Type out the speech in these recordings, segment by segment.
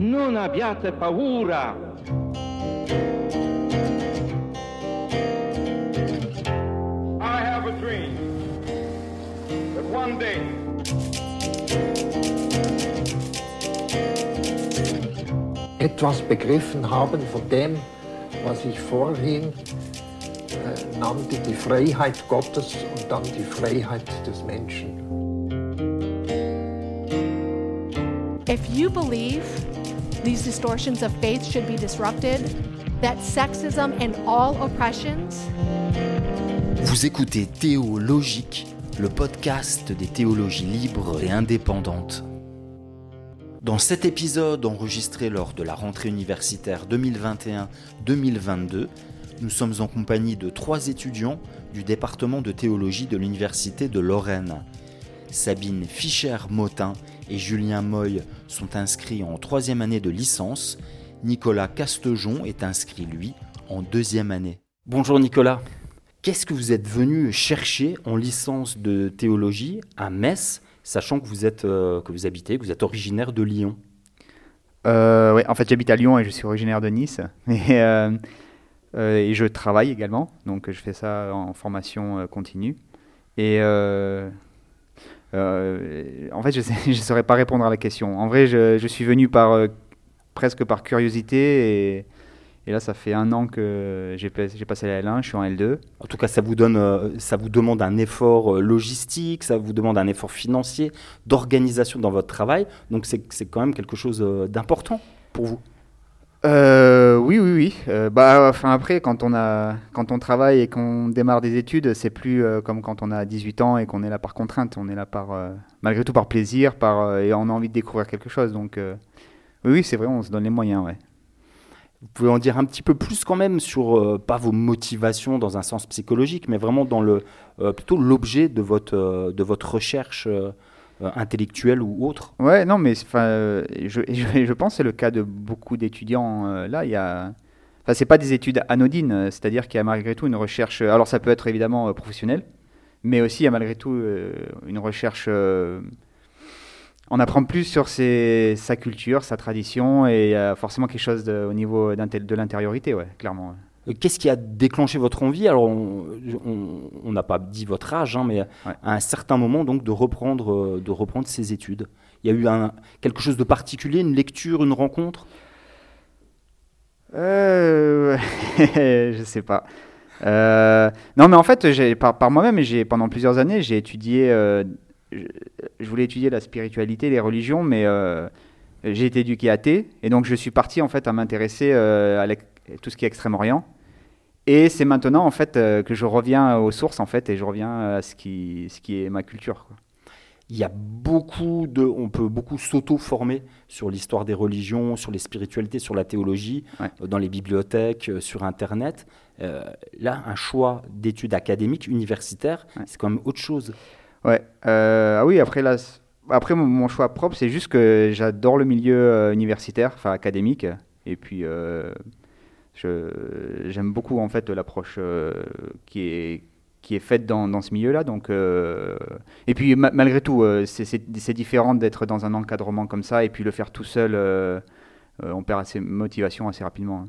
Non abbiate paura. I have a dream that one day etwas begriffen haben von dem, was ich vorhin äh, nannte, die Freiheit Gottes und dann die Freiheit des Menschen. If you believe these distortions of faith should be disrupted, that sexism and all oppressions Vous écoutez Théologique, le podcast des théologies libres et indépendantes. Dans cet épisode enregistré lors de la rentrée universitaire 2021-2022, nous sommes en compagnie de trois étudiants du département de théologie de l'Université de Lorraine. Sabine Fischer-Motin et Julien Moy sont inscrits en troisième année de licence. Nicolas Castejon est inscrit, lui, en deuxième année. Bonjour Nicolas. Qu'est-ce que vous êtes venu chercher en licence de théologie à Metz, sachant que vous, êtes, euh, que vous habitez, que vous êtes originaire de Lyon? Euh, ouais, en fait, j'habite à Lyon et je suis originaire de Nice. Et, euh, euh, et je travaille également, donc je fais ça en formation euh, continue. Et en fait, je ne saurais pas répondre à la question. En vrai, je, suis venu euh, presque par curiosité et, là, ça fait un an que j'ai pas- j'ai passé la L1, je suis en L2. En tout cas, ça vous, euh, demande un effort euh, logistique, ça vous demande un effort financier, d'organisation dans votre travail. Donc c'est quand même quelque chose euh, d'important pour vous. Euh, oui, oui, oui. Euh, bah, enfin, après, quand on, a, quand on travaille et qu'on démarre des études, c'est plus euh, comme quand on a 18 ans et qu'on est là par contrainte. On est là par, malgré tout par plaisir par, et on a envie de découvrir quelque chose. Donc, oui, oui, c'est vrai, on se donne les moyens, ouais. Vous pouvez en dire un petit peu plus quand même sur, pas vos motivations dans un sens psychologique, mais vraiment dans le, plutôt l'objet de votre, de votre recherche intellectuelle ou autre. Ouais, non, mais euh, je, je, je pense que c'est le cas de beaucoup d'étudiants. euh, là, il y a. Enfin, c'est pas des études anodines, euh, c'est-à-dire qu'il y a malgré tout une recherche. Alors, ça peut être évidemment euh, professionnel, mais aussi il y a malgré tout euh, une recherche. euh, on apprend plus sur ses- sa culture, sa tradition, et il y a forcément quelque chose au niveau de l'intériorité, ouais, clairement. Euh, Qu'est-ce qui a déclenché votre envie? Alors, on n'a pas dit votre âge, hein, mais Ouais. à un certain moment, donc, de reprendre, euh, de reprendre ses études. Il y a eu un, quelque chose de particulier, une lecture, une rencontre? Euh, je sais pas. Euh, non, mais en fait, par, par moi-même, pendant plusieurs années, j'ai étudié. euh, je, je voulais étudier la spiritualité, les religions, mais j'ai été éduqué athée. Et donc, je suis parti, en fait, à m'intéresser à tout ce qui est Extrême-Orient. Et c'est maintenant, en fait, euh, que je reviens aux sources, en fait, et je reviens à ce qui, ce qui est ma culture. quoi. Il y a beaucoup de, on peut beaucoup s'auto-former sur l'histoire des religions, sur les spiritualités, sur la théologie, Ouais. euh, dans les bibliothèques, euh, sur Internet. Euh, là, un choix d'études académiques, universitaires, Ouais. c'est quand même autre chose. Ouais. euh, ah oui, après là, après mon, choix propre, c'est juste que j'adore le milieu euh, universitaire, enfin académique, et puis euh, j'aime beaucoup en fait l'approche euh, qui est qui est faite dans, dans ce milieu-là. Donc, euh, et puis ma- malgré tout, euh, c'est- différent d'être dans un encadrement comme ça et puis le faire tout seul. euh, on perd assez motivation assez rapidement. hein.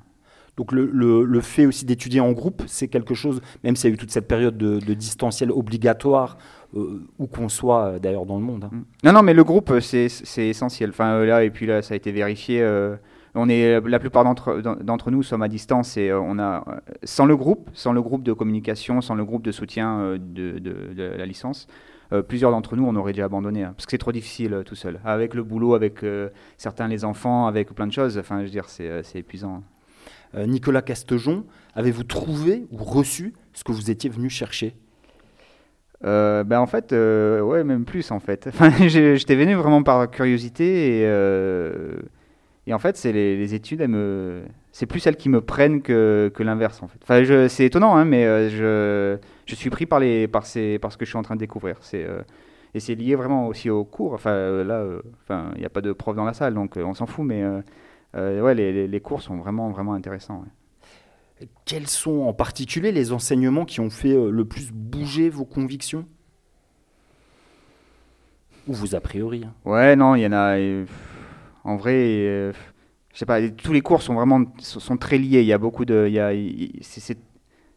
Donc le, le- le fait aussi d'étudier en groupe, c'est quelque chose, même s'il y a eu toute cette période de, de distanciel obligatoire, euh, où qu'on soit d'ailleurs dans le monde. hein. Mm. Non, non, mais le groupe, c'est essentiel. Enfin, là, et puis là, ça a été vérifié. euh, on est, la plupart d'entre d'en- d'entre nous sommes à distance et euh, on a, euh, sans le groupe, sans le groupe de communication, sans le groupe de soutien euh, de, de- de la licence, euh, plusieurs d'entre nous, on aurait déjà abandonné. hein, parce que c'est trop difficile euh, tout seul. Avec le boulot, avec euh, certains les enfants, avec plein de choses, enfin, je veux dire, c'est euh, épuisant. Euh, Nicolas Castejon, avez-vous trouvé ou reçu ce que vous étiez venu chercher? Euh, ben en fait, euh, ouais, même plus en fait. Enfin, j'étais venu vraiment par curiosité et, euh, et en fait, c'est les, les études, me, c'est plus celles qui me prennent que, que l'inverse en fait. Enfin, je- c'est étonnant, hein, mais euh, je, je suis pris par les, par ces, par ce que je suis en train de découvrir. C'est euh, et c'est lié vraiment aussi au cours. Enfin, euh, là, enfin, il n'y a pas de prof dans la salle, donc on s'en fout, mais ouais, les, les, les cours sont vraiment, vraiment intéressants. ouais. Quels sont en particulier les enseignements qui ont fait le plus bouger vos convictions? Ou vous a priori hein? Ouais, non, il y en a. euh, en vrai, euh, je sais pas, tous les cours sont vraiment sont très liés. Il y a beaucoup de, il y a,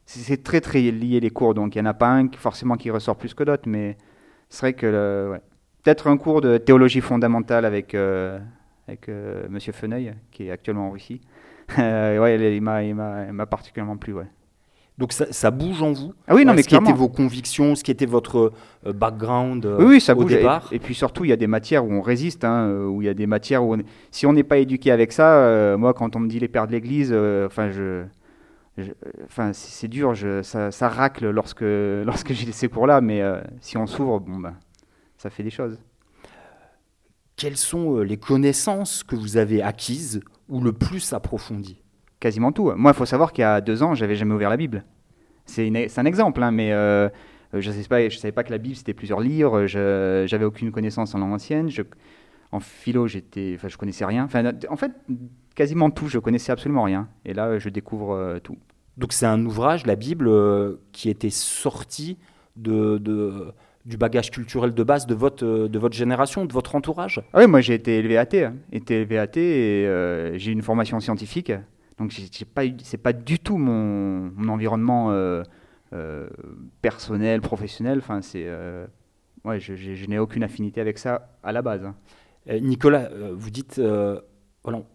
c'est très très lié les cours, donc il n'y en a pas un qui, forcément qui ressort plus que d'autres, mais ce serait que peut-être un cours de théologie fondamentale avec euh, avec euh, Monsieur Feneuil, qui est actuellement en Russie. ouais, il m'a particulièrement plu, ouais. Donc ça, ça, bouge en vous Ah oui, non, mais ce qui étaient vos convictions, ce qui était votre euh, background oui, oui, ça au bouge. départ. Et, et, puis surtout, il y a des matières où on résiste, hein, où il y a des matières où on... si on n'est pas éduqué avec ça, moi, quand on me dit les pères de l'Église, enfin je enfin, c'est dur, je, ça, ça, racle lorsque, lorsque j'ai ces cours-là, mais euh, si on s'ouvre, bon, ben, ça fait des choses. Quelles sont euh, les connaissances que vous avez acquises ou le plus approfondies? Quasiment tout. Moi, il faut savoir qu'il y a deux ans, j'avais jamais ouvert la Bible. C'est un exemple, hein, mais euh, je ne savais, savais, pas que la Bible c'était plusieurs livres. Je n'avais aucune connaissance en langue ancienne. Je, en philo, j'étais, je connaissais rien. Enfin, en fait, quasiment tout, je connaissais absolument rien. Et là, je découvre euh, tout. Donc c'est un ouvrage, la Bible, euh, qui était sorti de, de, du bagage culturel de base de votre, de votre génération, de votre entourage? Ah Oui, moi j'ai été élevé athée. Hein. Été élevé athée et euh, j'ai une formation scientifique. Donc ce n'est pas du tout mon, environnement personnel, professionnel. Enfin, c'est, ouais, je, n'ai aucune affinité avec ça à la base. Hein. Euh, Nicolas, euh, vous dites, euh,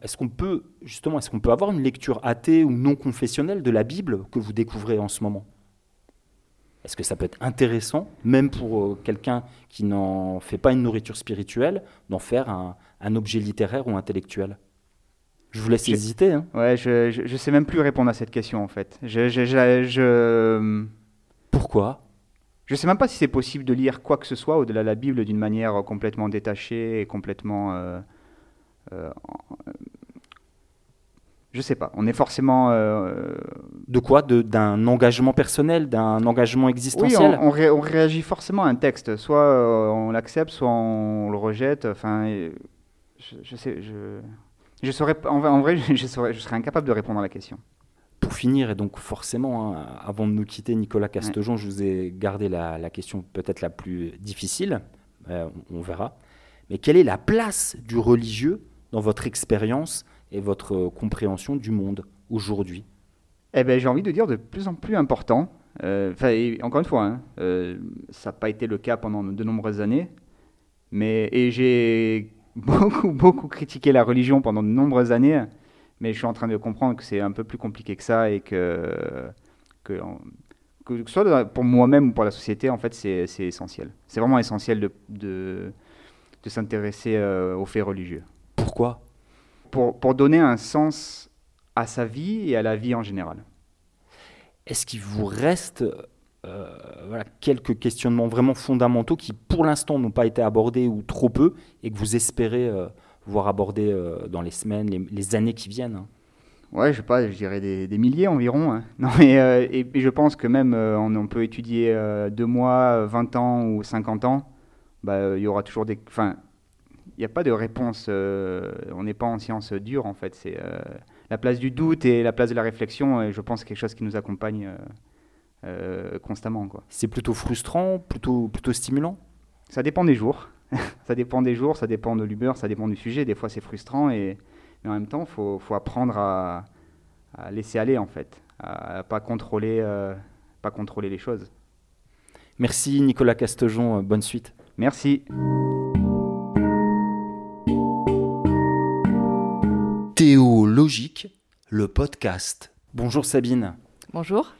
est-ce qu'on peut justement, est-ce qu'on peut avoir une lecture athée ou non confessionnelle de la Bible que vous découvrez en ce moment? Est-ce que ça peut être intéressant, même pour quelqu'un qui n'en fait pas une nourriture spirituelle, d'en faire un, objet littéraire ou intellectuel? Je vous laisse hésiter. Hein. Ouais, je, ne sais même plus répondre à cette question en fait. Je, je Pourquoi? Je ne sais même pas si c'est possible de lire quoi que ce soit au-delà de la Bible d'une manière complètement détachée et complètement. Euh, euh, je sais pas. On est forcément. Euh, de quoi? D'un engagement personnel, d'un engagement existentiel? Oui, on, réagit forcément à un texte. Soit euh, on l'accepte, soit on le rejette. Enfin, je, je sais. Je, je saurais, en, vrai, je, saurais, je serais incapable de répondre à la question pour finir, et donc forcément, hein, avant de nous quitter, Nicolas Castejon, je vous ai gardé la, question peut-être la plus difficile, euh, on verra. Mais quelle est la place du religieux dans votre expérience et votre compréhension du monde aujourd'hui? Eh ben, J'ai envie de dire de plus en plus important. Euh, encore une fois, hein, euh, ça n'a pas été le cas pendant de nombreuses années. Mais, et j'ai beaucoup, beaucoup critiqué la religion pendant de nombreuses années mais je suis en train de comprendre que c'est un peu plus compliqué que ça et que, que, que, que soit pour moi-même ou pour la société, en fait, c'est essentiel. C'est vraiment essentiel de, de, de s'intéresser euh, aux faits religieux. Pourquoi? Pour, pour donner un sens à sa vie et à la vie en général. Est-ce qu'il vous reste voilà, quelques questionnements vraiment fondamentaux qui, pour l'instant, n'ont pas été abordés ou trop peu et que vous espérez euh, voir aborder euh, dans les semaines, les, années qui viennent hein. Ouais, je sais pas, je dirais des, milliers environ. Hein. Non, mais, euh, et, je pense que même euh, on, peut étudier deux mois, 20 ans ou 50 ans, bah, il y aura toujours des. Enfin, il n'y a pas de réponse. on n'est pas en science dure en fait. C'est la place du doute et la place de la réflexion. Et je pense quelque chose qui nous accompagne constamment. C'est plutôt frustrant, plutôt plutôt stimulant? Ça dépend des jours. ça dépend des jours, ça dépend de l'humeur, ça dépend du sujet. Des fois, c'est frustrant, et, mais en même temps, il faut, faut, apprendre à, laisser aller, en fait, à, pas contrôler, euh, pas contrôler les choses. Merci Nicolas Castejon, euh, bonne suite. Merci. Théologique, le podcast. Bonjour Sabine. Bonjour.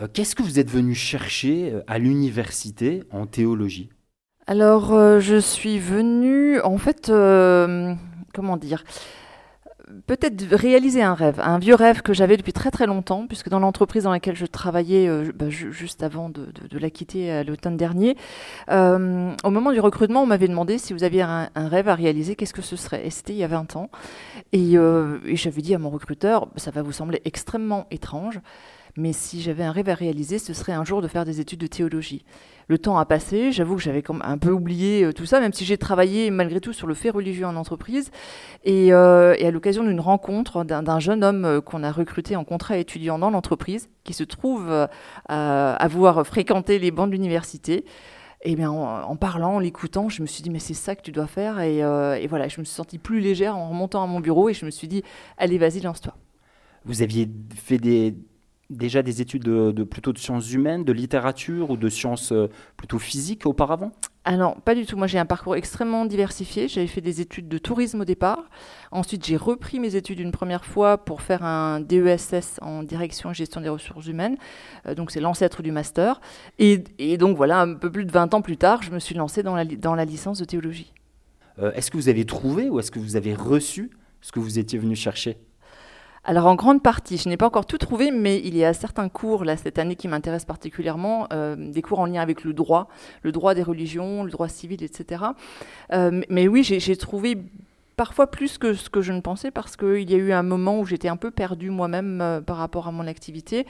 Euh, qu'est-ce que vous êtes venu chercher à l'université en théologie? Alors, euh, je suis venue, en fait, euh, comment dire Peut-être réaliser un rêve, un vieux rêve que j'avais depuis très très longtemps, puisque dans l'entreprise dans laquelle je travaillais euh, bah, juste avant de, la quitter à l'automne dernier, au moment du recrutement, on m'avait demandé si vous aviez un, rêve à réaliser, qu'est-ce que ce serait? Et c'était il y a 20 ans. Et, et j'avais dit à mon recruteur, ça va vous sembler extrêmement étrange, mais si j'avais un rêve à réaliser, ce serait un jour de faire des études de théologie le temps a passé. J'avoue que j'avais un peu oublié euh, tout ça, même si j'ai travaillé malgré tout sur le fait religieux en entreprise. Et, euh, à l'occasion d'une rencontre d'un jeune homme euh, qu'on a recruté en contrat étudiant dans l'entreprise, qui se trouve à avoir fréquenté les bancs de l'université, et bien en, parlant, en l'écoutant, je me suis dit mais c'est ça que tu dois faire et, voilà, je me suis sentie plus légère en remontant à mon bureau et je me suis dit allez vas-y lance-toi. Vous aviez fait des, déjà des études de, plutôt de sciences humaines, de littérature ou de sciences euh, plutôt physiques auparavant? Ah non, pas du tout. Moi, j'ai un parcours extrêmement diversifié. J'avais fait des études de tourisme au départ. Ensuite, j'ai repris mes études une première fois pour faire un DESS en direction et gestion des ressources humaines. Euh, donc, c'est l'ancêtre du master. Et, donc, voilà, un peu plus de 20 ans plus tard, je me suis lancée dans la, dans la licence de théologie. Euh, est-ce que vous avez trouvé ou est-ce que vous avez reçu ce que vous étiez venu chercher? Alors en grande partie, je n'ai pas encore tout trouvé, mais il y a certains cours là cette année qui m'intéressent particulièrement, euh, des cours en lien avec le droit, le droit des religions, le droit civil, etc. Euh, mais oui, j'ai trouvé parfois plus que ce que je ne pensais parce qu'il y a eu un moment où j'étais un peu perdue moi-même euh, par rapport à mon activité.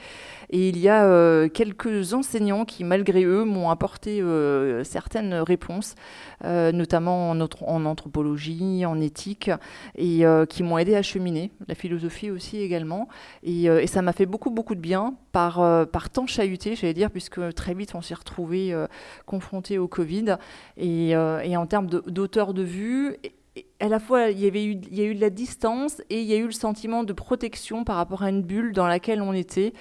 Et il y a euh, quelques enseignants qui, malgré eux, m'ont apporté euh, certaines réponses, notamment en, anthropologie, en éthique, et qui m'ont aidé à cheminer, la philosophie aussi également. Et, ça m'a fait beaucoup, beaucoup de bien par, par temps chahuté, j'allais dire, puisque très vite on s'est retrouvés confrontés au Covid. Et, en termes d'auteur de vue, à la fois, il y, avait eu, il y a eu de la distance et il y a eu le sentiment de protection par rapport à une bulle dans laquelle on était,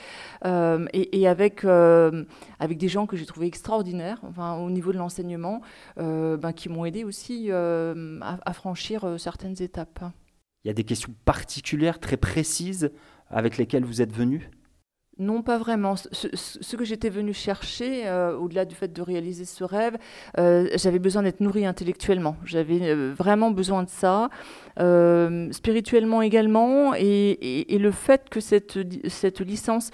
euh, et, avec, euh, avec des gens que j'ai trouvés extraordinaires enfin, au niveau de l'enseignement, euh, ben, qui m'ont aidé aussi à, à, franchir certaines étapes. Il y a des questions particulières, très précises, avec lesquelles vous êtes venu non, pas vraiment. Ce, que j'étais venue chercher, euh, au-delà du fait de réaliser ce rêve, euh, j'avais besoin d'être nourrie intellectuellement. J'avais euh, vraiment besoin de ça, spirituellement également, et, le fait que cette, cette licence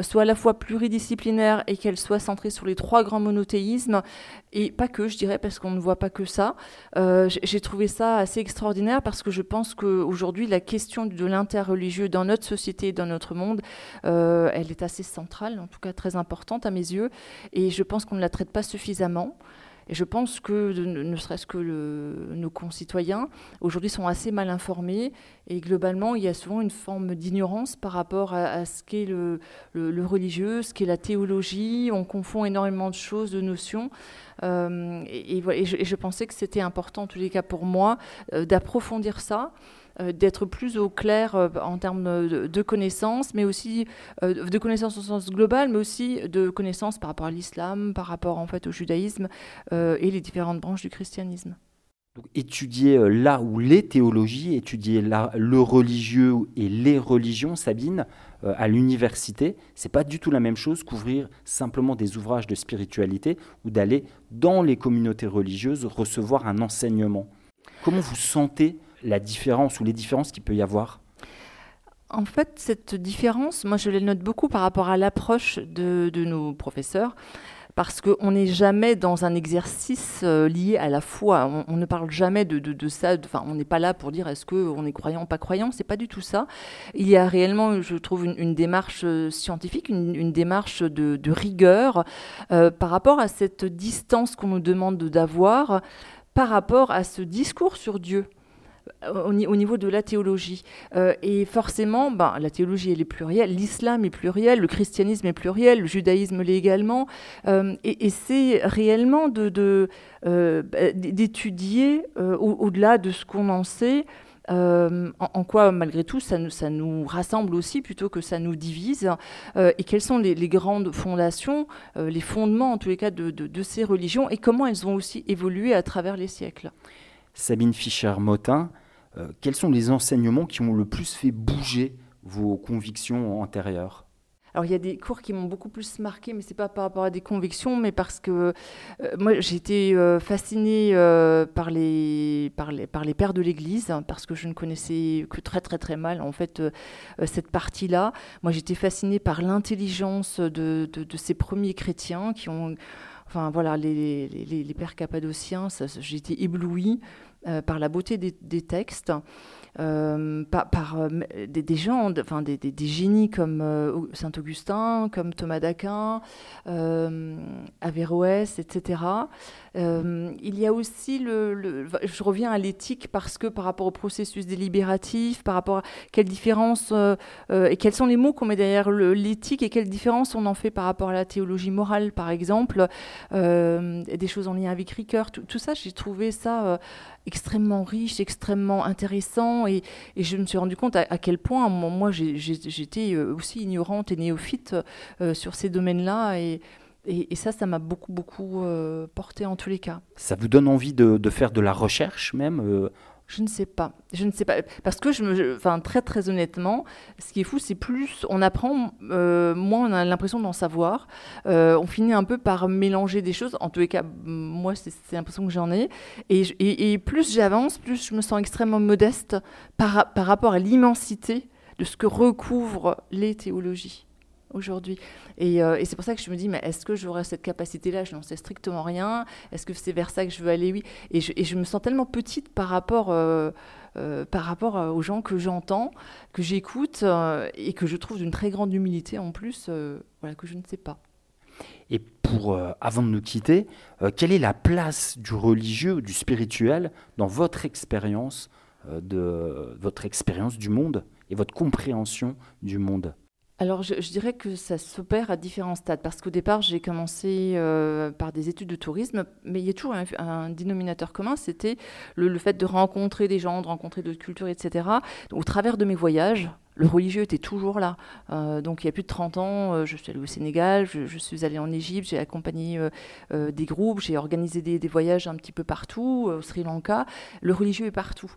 soit à la fois pluridisciplinaire et qu'elle soit centrée sur les trois grands monothéismes, et pas que, je dirais, parce qu'on ne voit pas que ça. J'ai trouvé ça assez extraordinaire parce que je pense qu'aujourd'hui, la question de l'interreligieux dans notre société, dans notre monde, elle elle est assez centrale, en tout cas très importante à mes yeux, et je pense qu'on ne la traite pas suffisamment. Et je pense que ne serait-ce que nos concitoyens aujourd'hui sont assez mal informés et globalement il y a souvent une forme d'ignorance par rapport à, ce qu'est le, religieux, ce qu'est la théologie. On confond énormément de choses, de notions. Euh, et, je, pensais que c'était important en tous les cas pour moi euh, d'approfondir ça. Euh, d'être plus au clair euh, en termes de, connaissances, mais aussi euh, de connaissances au sens global, mais aussi de connaissances par rapport à l'islam, par rapport en fait au judaïsme et les différentes branches du christianisme. Étudier là où les théologies, étudier là le religieux et les religions, Sabine, à l'université, c'est pas du tout la même chose qu'ouvrir simplement des ouvrages de spiritualité ou d'aller dans les communautés religieuses recevoir un enseignement. Comment vous sentez la différence ou les différences qu'il peut y avoir en fait, cette différence, moi je les note beaucoup par rapport à l'approche de, nos professeurs parce qu'on n'est jamais dans un exercice euh, lié à la foi. On, ne parle jamais de, ça. Enfin, on n'est pas là pour dire est-ce qu'on est croyant ou pas croyant. C'est pas du tout ça. Il y a réellement, je trouve, une, démarche euh, scientifique, une, démarche de, rigueur euh, par rapport à cette distance qu'on nous demande d'avoir par rapport à ce discours sur Dieu au, niveau de la théologie. Euh, et forcément, ben, la théologie, est plurielle, l'islam est pluriel, le christianisme est pluriel, le judaïsme l'est également. Euh, et, c'est réellement de, euh, d'étudier au-delà de ce qu'on en sait. en, quoi, malgré tout, ça nous, ça nous, rassemble aussi plutôt que ça nous divise, et quelles sont les, grandes fondations, les fondements en tous les cas de, de, ces religions, et comment elles ont aussi évolué à travers les siècles? Sabine Fischer-Motin, euh, quels sont les enseignements qui ont le plus fait bouger vos convictions antérieures? Alors il y a des cours qui m'ont beaucoup plus marqué, mais c'est pas par rapport à des convictions, mais parce que euh, moi j'ai été euh, fascinée par, les, par, les, par les pères de l'Église, hein, parce que je ne connaissais que très très très mal en fait cette partie-là. Moi j'étais fascinée par l'intelligence de, de, ces premiers chrétiens qui ont enfin voilà, les, les, pères cappadociens, été éblouie par la beauté des, textes, euh, par, euh, des, gens, des, génies comme Saint Augustin, comme Thomas d'Aquin, Averroès, etc. Euh, il y a aussi le, je reviens à l'éthique parce que par rapport au processus délibératif, par rapport à quelle différence euh, et quels sont les mots qu'on met derrière l'éthique et quelle différence on en fait par rapport à la théologie morale, par exemple, des choses en lien avec Ricoeur, tout, ça, j'ai trouvé ça extrêmement riche, extrêmement intéressant, et, je me suis rendu compte à, quel point moi j'étais aussi ignorante et néophyte sur ces domaines-là, et et, ça, ça m'a beaucoup, beaucoup euh, porté en tous les cas. Ça vous donne envie de, faire de la recherche même euh? Je ne sais pas. Je ne sais pas. Parce que, je me, enfin, très, très honnêtement, ce qui est fou, c'est plus on apprend, euh, moins on a l'impression d'en savoir. on finit un peu par mélanger des choses. En tous les cas, moi, c'est l'impression que j'en ai. Et, et, plus j'avance, plus je me sens extrêmement modeste par, par rapport à l'immensité de ce que recouvrent les théologies aujourd'hui. Euh, et, c'est pour ça que je me dis, mais est-ce que j'aurai cette capacité-là? Je n'en sais strictement rien. Est-ce que c'est vers ça que je veux aller? Oui. Et je, me sens tellement petite par rapport, euh, euh, par rapport aux gens que j'entends, que j'écoute, et que je trouve d'une très grande humilité en plus, voilà, que je ne sais pas. Et pour, avant de nous quitter, quelle est la place du religieux, du spirituel dans votre expérience de votre expérience du monde et votre compréhension du monde? Alors, je, dirais que ça s'opère à différents stades, parce qu'au départ, j'ai commencé euh, par des études de tourisme, mais il y a toujours un, dénominateur commun, c'était le, fait de rencontrer des gens, de rencontrer d'autres cultures, etc. Au travers de mes voyages, le religieux était toujours là. Euh, donc, il y a plus de 30 ans, euh, je suis allée au Sénégal, je, suis allée en Égypte, j'ai accompagné des groupes, j'ai organisé des, des, voyages un petit peu partout, au Sri Lanka. Le religieux est partout.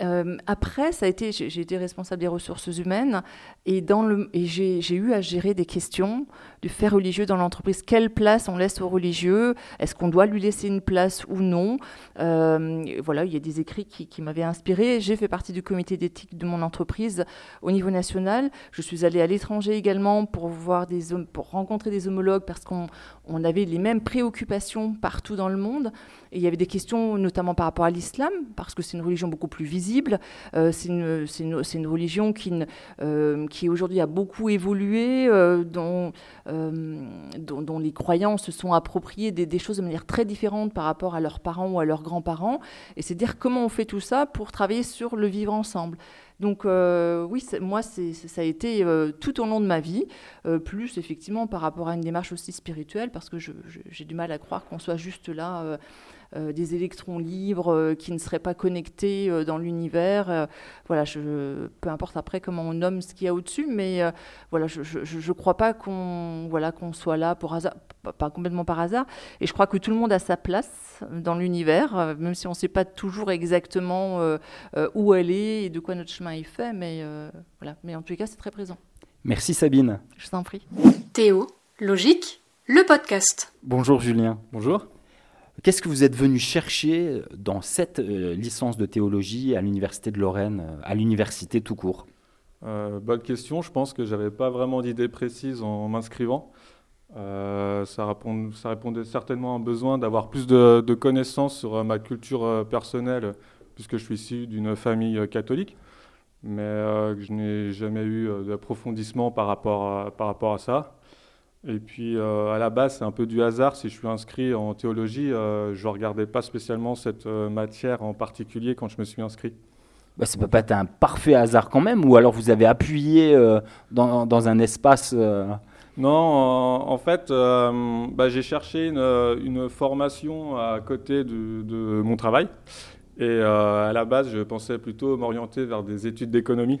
Euh, après, j'ai été responsable des ressources humaines et, j'ai eu à gérer des questions du fait religieux dans l'entreprise. Quelle place on laisse aux religieux? Est-ce qu'on doit lui laisser une place ou non? Euh, Voilà, il y a des écrits qui, m'avaient inspiré. J'ai fait partie du comité d'éthique de mon entreprise au niveau national. Je suis allée à l'étranger également pour voir des pour rencontrer des homologues parce qu'on on avait les mêmes préoccupations partout dans le monde. Il y avait des questions notamment par rapport à l'islam parce que c'est une religion beaucoup plus visible euh, c'est une, religion qui, euh, qui aujourd'hui a beaucoup évolué, euh, dont, les croyants se sont appropriés des, choses de manière très différente par rapport à leurs parents ou à leurs grands-parents. Et c'est dire comment on fait tout ça pour travailler sur le vivre ensemble. Donc oui, moi, ça a été tout au long de ma vie, plus effectivement par rapport à une démarche aussi spirituelle, parce que j'ai du mal à croire qu'on soit juste là des électrons libres euh, qui ne seraient pas connectés euh, dans l'univers. voilà, je, peu importe après comment on nomme ce qu'il y a au-dessus, mais voilà, je ne crois pas qu'on voilà, qu'on soit là pour hasard, pas complètement par hasard. Et je crois que tout le monde a sa place dans l'univers, même si on ne sait pas toujours exactement où elle est et de quoi notre chemin est fait, mais voilà. Mais en tous les cas, c'est très présent. Merci Sabine. Je t'en prie. Théo, logique, le podcast. Bonjour Julien. Bonjour. Qu'est-ce que vous êtes venu chercher dans cette euh, licence de théologie à l'Université de Lorraine, euh, à l'université tout court? Euh, Bonne question. Je pense que je n'avais pas vraiment d'idée précise en m'inscrivant. ça, répondait certainement à un besoin d'avoir plus de, connaissances sur ma culture personnelle, puisque je suis issu d'une famille catholique, mais je n'ai jamais eu d'approfondissement par rapport à ça. Et puis euh, à la base, c'est un peu du hasard. Si je suis inscrit en théologie, euh, je ne regardais pas spécialement cette euh, matière en particulier quand je me suis inscrit. Bah, ça peut pas être un parfait hasard quand même, ou alors vous avez appuyé dans, dans, un espace. Non, en, fait, bah, j'ai cherché une, une, formation à côté de, de mon travail. Et à la base, je pensais plutôt m'orienter vers des études d'économie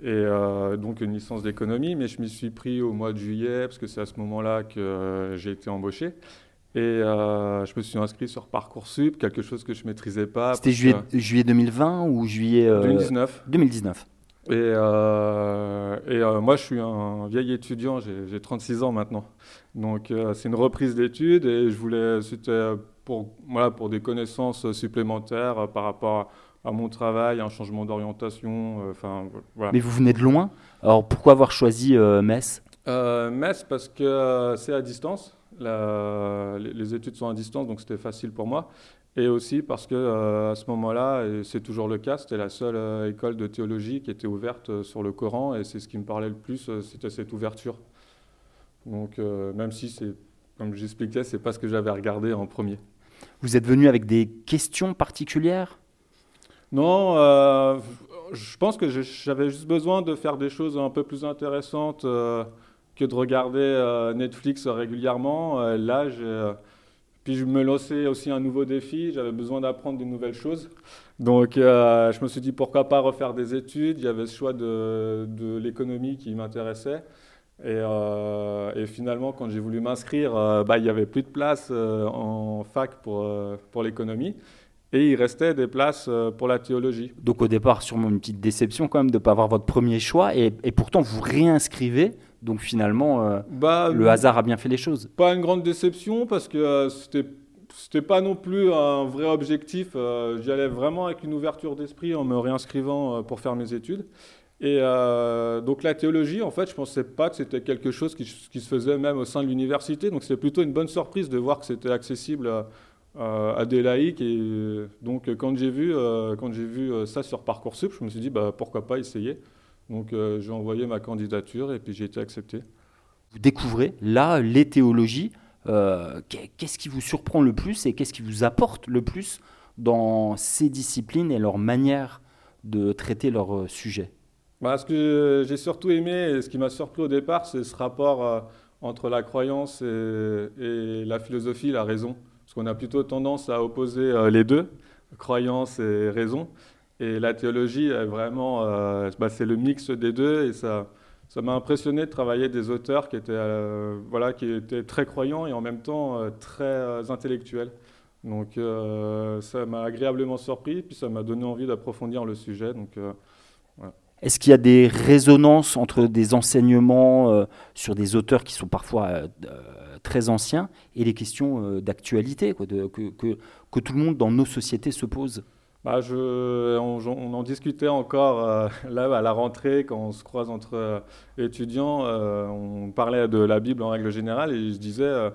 et euh, donc une licence d'économie, mais je m'y suis pris au mois de juillet, parce que c'est à ce moment-là que euh, j'ai été embauché. Et euh, je me suis inscrit sur Parcoursup, quelque chose que je ne maîtrisais pas. C'était juillet, juillet 2020 ou juillet 2019 2019. Et, et moi, je suis un vieil étudiant, j'ai 36 ans maintenant. Donc, c'est une reprise d'études et je voulais, c'était pour, voilà, pour des connaissances supplémentaires par rapport à à mon travail, un changement d'orientation. Euh, enfin, voilà. Mais vous venez de loin. Alors pourquoi avoir choisi euh, Metz? Euh, Metz parce que c'est à distance. les, études sont à distance, donc c'était facile pour moi. Et aussi parce que à ce moment-là, et c'est toujours le cas, c'était la seule école de théologie qui était ouverte sur le Coran, et c'est ce qui me parlait le plus, c'était cette ouverture. Donc même si c'est, comme j'expliquais, c'est pas ce que j'avais regardé en premier. Vous êtes venu avec des questions particulières? Non, euh, je pense que j'avais juste besoin de faire des choses un peu plus intéressantes euh, que de regarder euh, Netflix régulièrement. là, puis je me lançais aussi un nouveau défi, j'avais besoin d'apprendre des nouvelles choses. Donc je me suis dit pourquoi pas refaire des études? Il y avait ce choix de, l'économie qui m'intéressait. Et, finalement, quand j'ai voulu m'inscrire, bah, il n'y avait plus de place en fac pour l'économie et il restait des places euh, pour la théologie. Donc au départ, sûrement une petite déception quand même de ne pas avoir votre premier choix, et, pourtant vous réinscrivez, donc finalement euh, bah, le hasard a bien fait les choses. Pas une grande déception parce que euh, c'était c'était pas non plus un vrai objectif. J'y allais vraiment avec une ouverture d'esprit en me réinscrivant pour faire mes études. Et donc la théologie, en fait, je pensais pas que c'était quelque chose qui, qui, se faisait même au sein de l'université. Donc c'était plutôt une bonne surprise de voir que c'était accessible euh, à des laïcs. Et donc, quand j'ai vu, euh, quand j'ai vu euh, ça sur Parcoursup, je me suis dit, bah, pourquoi pas essayer. Donc, j'ai envoyé ma candidature et puis j'ai été accepté. Vous découvrez là les théologies. qu'est-ce qui vous surprend le plus et qu'est-ce qui vous apporte le plus dans ces disciplines et leur manière de traiter leur sujet? Bah, Ce que j'ai surtout aimé et ce qui m'a surpris au départ, c'est ce rapport entre la croyance et, et, la philosophie, la raison. Parce qu'on a plutôt tendance à opposer euh, les deux, croyance et raison. Et la théologie, est vraiment, euh, bah, c'est le mix des deux. Et ça, ça m'a impressionné de travailler des auteurs qui étaient, euh, voilà, qui étaient très croyants et en même temps très intellectuels. Donc ça m'a agréablement surpris, puis ça m'a donné envie d'approfondir le sujet. Donc. Est-ce qu'il y a des résonances entre des enseignements euh, sur des auteurs qui sont parfois euh, euh, très anciens et les questions d'actualité que, tout le monde dans nos sociétés se pose? Bah, on, en discutait encore là à la rentrée quand on se croise entre étudiants. on parlait de la Bible en règle générale et je disais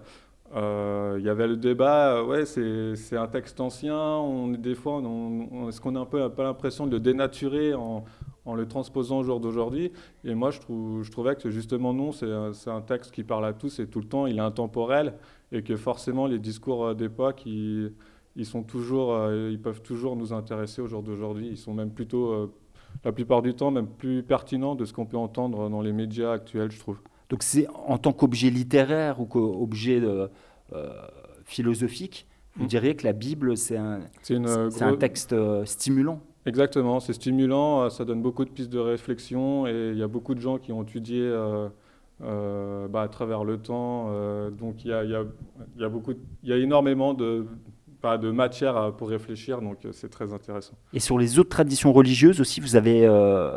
il y avait le débat, ouais, c'est un texte ancien, des fois, est-ce qu'on a un peu, peu l'impression de le dénaturer en, en le transposant au jour d'aujourd'hui. Et moi, je, trouve, je trouvais que justement non, c'est un, texte qui parle à tous et tout le temps, il est intemporel, et que forcément les discours euh, d'époque, ils, ils, sont toujours, euh, ils peuvent toujours nous intéresser au jour d'aujourd'hui. Ils sont même plutôt, euh, la plupart du temps, même plus pertinents de ce qu'on peut entendre dans les médias actuels, je trouve. Donc c'est en tant qu'objet littéraire ou qu'objet philosophique, vous mm. diriez que la Bible, c'est un, un texte stimulant? Exactement, c'est stimulant, euh, ça donne beaucoup de pistes de réflexion et il y a beaucoup de gens qui ont étudié euh, euh, bah, à travers le temps. donc il y a, y, a, y, a beaucoup, y a énormément de, bah, de matière pour réfléchir, donc c'est très intéressant. Et sur les autres traditions religieuses aussi, vous avez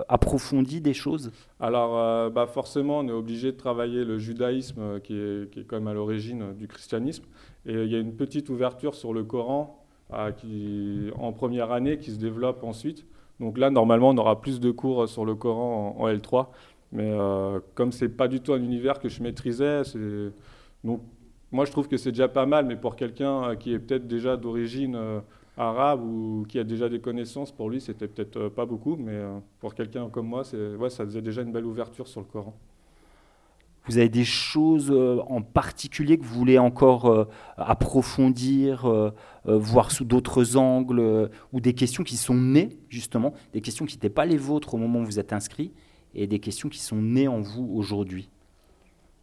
approfondi des choses? Alors bah, forcément, on est obligé de travailler le judaïsme qui est, qui est quand même à l'origine du christianisme. Et il y a une petite ouverture sur le Coran en première année qui se développe ensuite. Donc là, normalement, on aura plus de cours sur le Coran en, L3. Mais euh, comme c'est pas du tout un univers que je maîtrisais, donc moi je trouve que c'est déjà pas mal. Mais pour quelqu'un qui est peut-être déjà d'origine euh, arabe ou qui a déjà des connaissances, pour lui c'était peut-être euh, pas beaucoup. Mais pour quelqu'un comme moi, ouais, ça faisait déjà une belle ouverture sur le Coran. Vous avez des choses euh, en particulier que vous voulez encore euh, approfondir, euh, voir sous d'autres angles, ou des questions qui sont nées, justement, des questions qui n'étaient pas les vôtres au moment où vous êtes inscrit, et des questions qui sont nées en vous aujourd'hui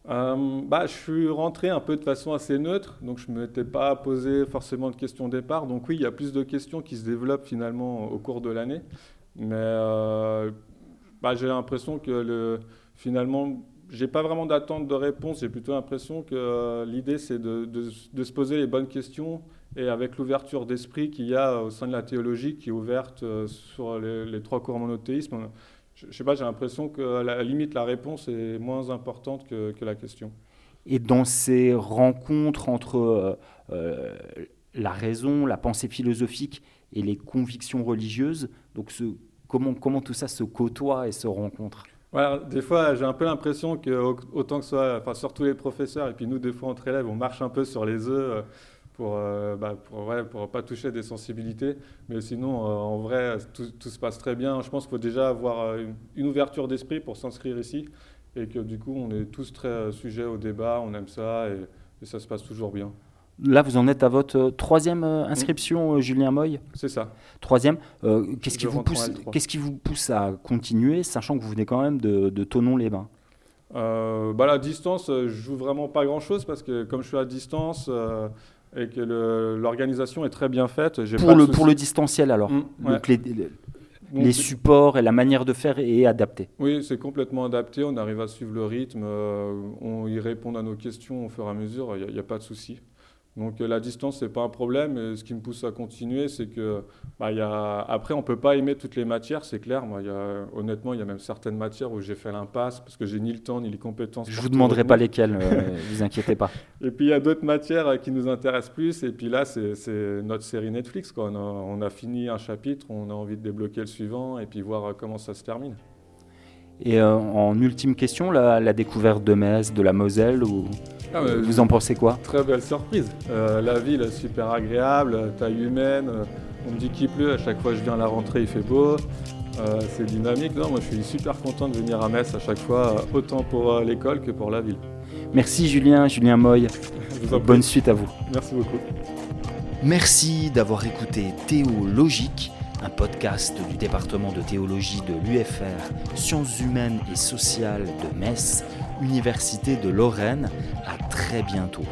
bah, je suis rentré un peu de façon assez neutre, donc je ne m'étais pas posé forcément de questions au départ. Donc oui, il y a plus de questions qui se développent finalement au cours de l'année. Mais bah, j'ai l'impression que le, finalement, j'ai pas vraiment d'attente de réponse. J'ai plutôt l'impression que euh, l'idée, c'est de, de, se poser les bonnes questions et avec l'ouverture d'esprit qu'il y a au sein de la théologie, qui est ouverte euh, sur les, trois courants monothéisme. Je, sais pas, j'ai l'impression que à la limite, la réponse est moins importante que, que la question. Et dans ces rencontres entre euh, la raison, la pensée philosophique et les convictions religieuses, donc ce, comment, comment tout ça se côtoie et se rencontre? Des fois, j'ai un peu l'impression que autant que ce soit, enfin surtout les professeurs et puis nous, des fois entre élèves, on marche un peu sur les œufs euh, pour, euh, bah, pour, pour pas toucher des sensibilités. Mais sinon, euh, en vrai, tout, tout, se passe très bien. Je pense qu'il faut déjà avoir une, ouverture d'esprit pour s'inscrire ici et que du coup, on est tous très sujets au débat, on aime ça et, ça se passe toujours bien. Là, vous en êtes à votre euh, troisième euh, inscription, euh, Julien Moy? C'est ça. Troisième. Euh, Qu'est-ce qui, vous pousse- L3. qu'est-ce qui vous pousse à continuer, sachant que vous venez quand même de, de Tonon-les-Bains Euh, bah, la distance, euh, je joue vraiment pas grand-chose parce que comme je suis à distance euh, et que l'organisation est très bien faite, j'ai pour pas le, pour le distanciel, alors Mm, ouais. Donc, les, les- Donc, les supports et la manière de faire est adaptée. Oui, c'est complètement adapté. On arrive à suivre le rythme. euh, on y répond à nos questions au fur et à mesure. Il n'y a, pas de souci. Donc euh, la distance, c'est pas un problème. Et ce qui me pousse à continuer, c'est que bah, il y a... après, on peut pas aimer toutes les matières, c'est clair. Moi, y a... honnêtement, il y a même certaines matières où j'ai fait l'impasse parce que j'ai ni le temps ni les compétences. Je pour vous demanderai pas lesquels, euh, vous inquiétez pas. Et puis il y a d'autres matières euh, qui nous intéressent plus. Et puis là, c'est notre série Netflix. Quoi. On, a, on a fini un chapitre, on a envie de débloquer le suivant et puis voir euh, comment ça se termine. Et euh, en ultime question, la, la découverte de Metz, de la Moselle, ou... Ah, mais- vous en pensez quoi? Très belle surprise. Euh, la ville est super agréable, taille humaine. euh, on me dit qu'il pleut, à chaque fois que je viens à la rentrée, il fait beau. Euh, c'est dynamique. Non, moi, je suis super content de venir à Metz à chaque fois, autant pour euh, l'école que pour la ville. Merci Julien, Julien Moy. Bonne suite à vous. Merci beaucoup. Merci d'avoir écouté Théologique, un podcast du département de théologie de l'UFR, sciences humaines et sociales de Metz, Université de Lorraine. À très bientôt.